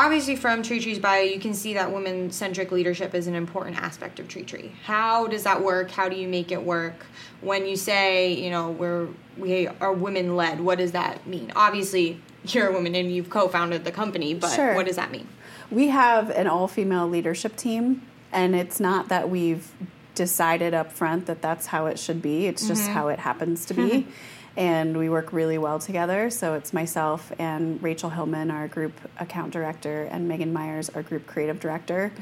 obviously from Tree Tree's bio, you can see that women centric leadership is an important aspect of Tree Tree. How does that work? How do you make it work? When you say, you know, we're we are women led, what does that mean? Obviously, you're a woman and you've co-founded the company, but Sure. what does that mean? We have an all female leadership team, and it's not that we've decided up front that that's how it should be, it's just mm-hmm. how it happens to be. Mm-hmm. And we work really well together. So it's myself and Rachel Hillman, our group account director, and Megan Myers, our group creative director.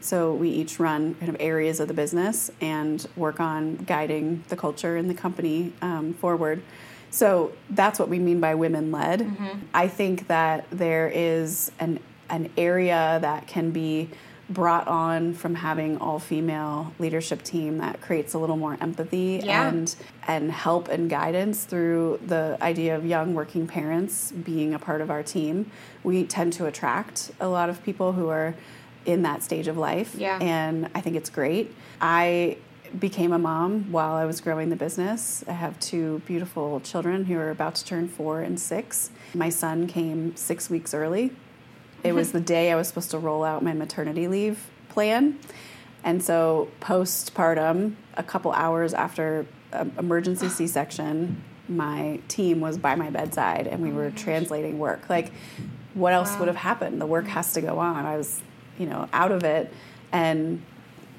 So we each run kind of areas of the business and work on guiding the culture and the company um, forward. So that's what we mean by women led. I think that there is an an area that can be brought on from having all female leadership team that creates a little more empathy Yeah. and and help and guidance through the idea of young working parents being a part of our team. We tend to attract a lot of people who are in that stage of life Yeah. and I think it's great. I became a mom while I was growing the business. I have two beautiful children who are about to turn four and six. My son came six weeks early. It was the day I was supposed to roll out my maternity leave plan. And so, postpartum, a couple hours after um, emergency C section, my team was by my bedside and we were translating work. Like, what else Wow. would have happened? The work has to go on. I was, you know, out of it and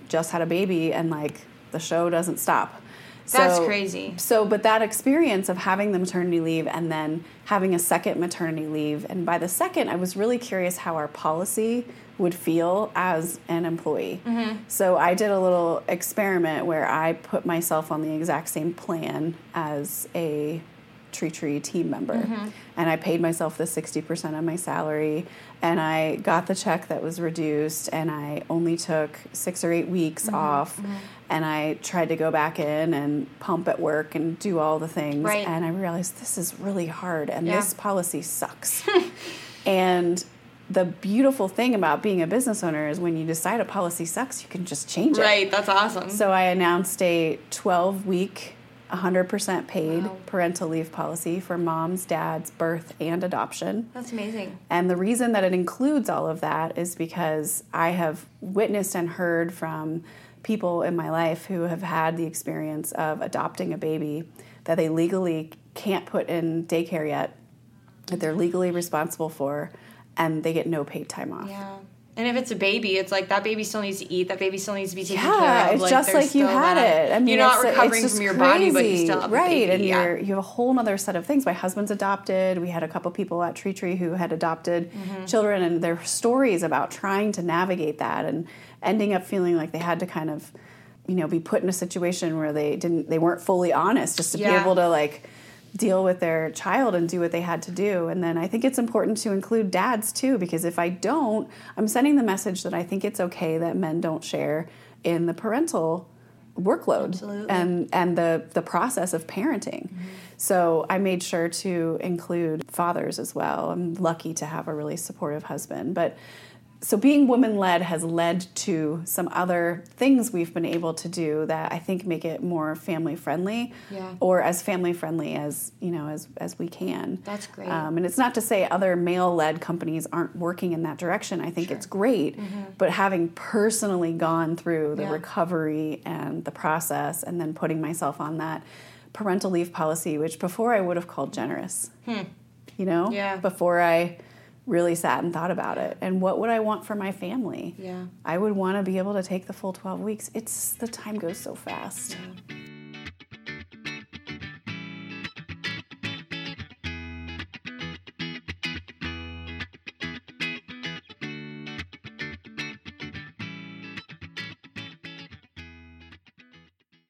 just had a baby, and like the show doesn't stop. That's So- crazy. So, but that experience of having the maternity leave and then having a second maternity leave, and by the second, I was really curious how our policy would feel as an employee. Mm-hmm. So, I did a little experiment where I put myself on the exact same plan as a Tree Tree team member. Mm-hmm. And I paid myself the 60% of my salary. And I got the check that was reduced. And I only took six or eight weeks mm-hmm. off. Mm-hmm. And I tried to go back in and pump at work and do all the things. Right. And I realized this is really hard. And Yeah. this policy sucks. and the beautiful thing about being a business owner is when you decide a policy sucks, you can just change it. Right, that's awesome. So I announced a 12 week, 100% paid Wow. parental leave policy for moms, dads, birth, and adoption. that's amazing. And the reason that it includes all of that is because I have witnessed and heard from people in my life who have had the experience of adopting a baby that they legally can't put in daycare yet, that they're legally responsible for, and they get no paid time off. Yeah. And if it's a baby, it's like that baby still needs to eat. That baby still needs to be taken care Yeah, of. it's just like you had that- it. I mean, you're not recovering just from your body, but you crazy. still have a right, and yeah. you're you have a whole other set of things. My husband's adopted. We had a couple people at Tree Tree who had adopted Mm-hmm. children, and their stories about trying to navigate that and ending up feeling like they had to kind of, you know, be put in a situation where they didn't, they weren't fully honest, just to Yeah. be able to like deal with their child and do what they had to do. And then I think it's important to include dads too, because if I don't, I'm sending the message that I think it's okay that men don't share in the parental workload Absolutely. and and the the process of parenting. Mm-hmm. So I made sure to include fathers as well. I'm lucky to have a really supportive husband, but so being woman led has led to some other things we've been able to do that I think make it more family friendly Yeah. or as family friendly as you know as as we can. That's great. Um, and it's not to say other male led companies aren't working in that direction. I think it's great, but having personally gone through the Mm-hmm. Yeah. recovery and the process, and then putting myself on that parental leave policy, which before I would have called generous, you know, Hmm. Yeah. before I really sat and thought about it and what would I want for my family? Yeah. I would want to be able to take the full 12 weeks. It's the time goes so fast. Yeah.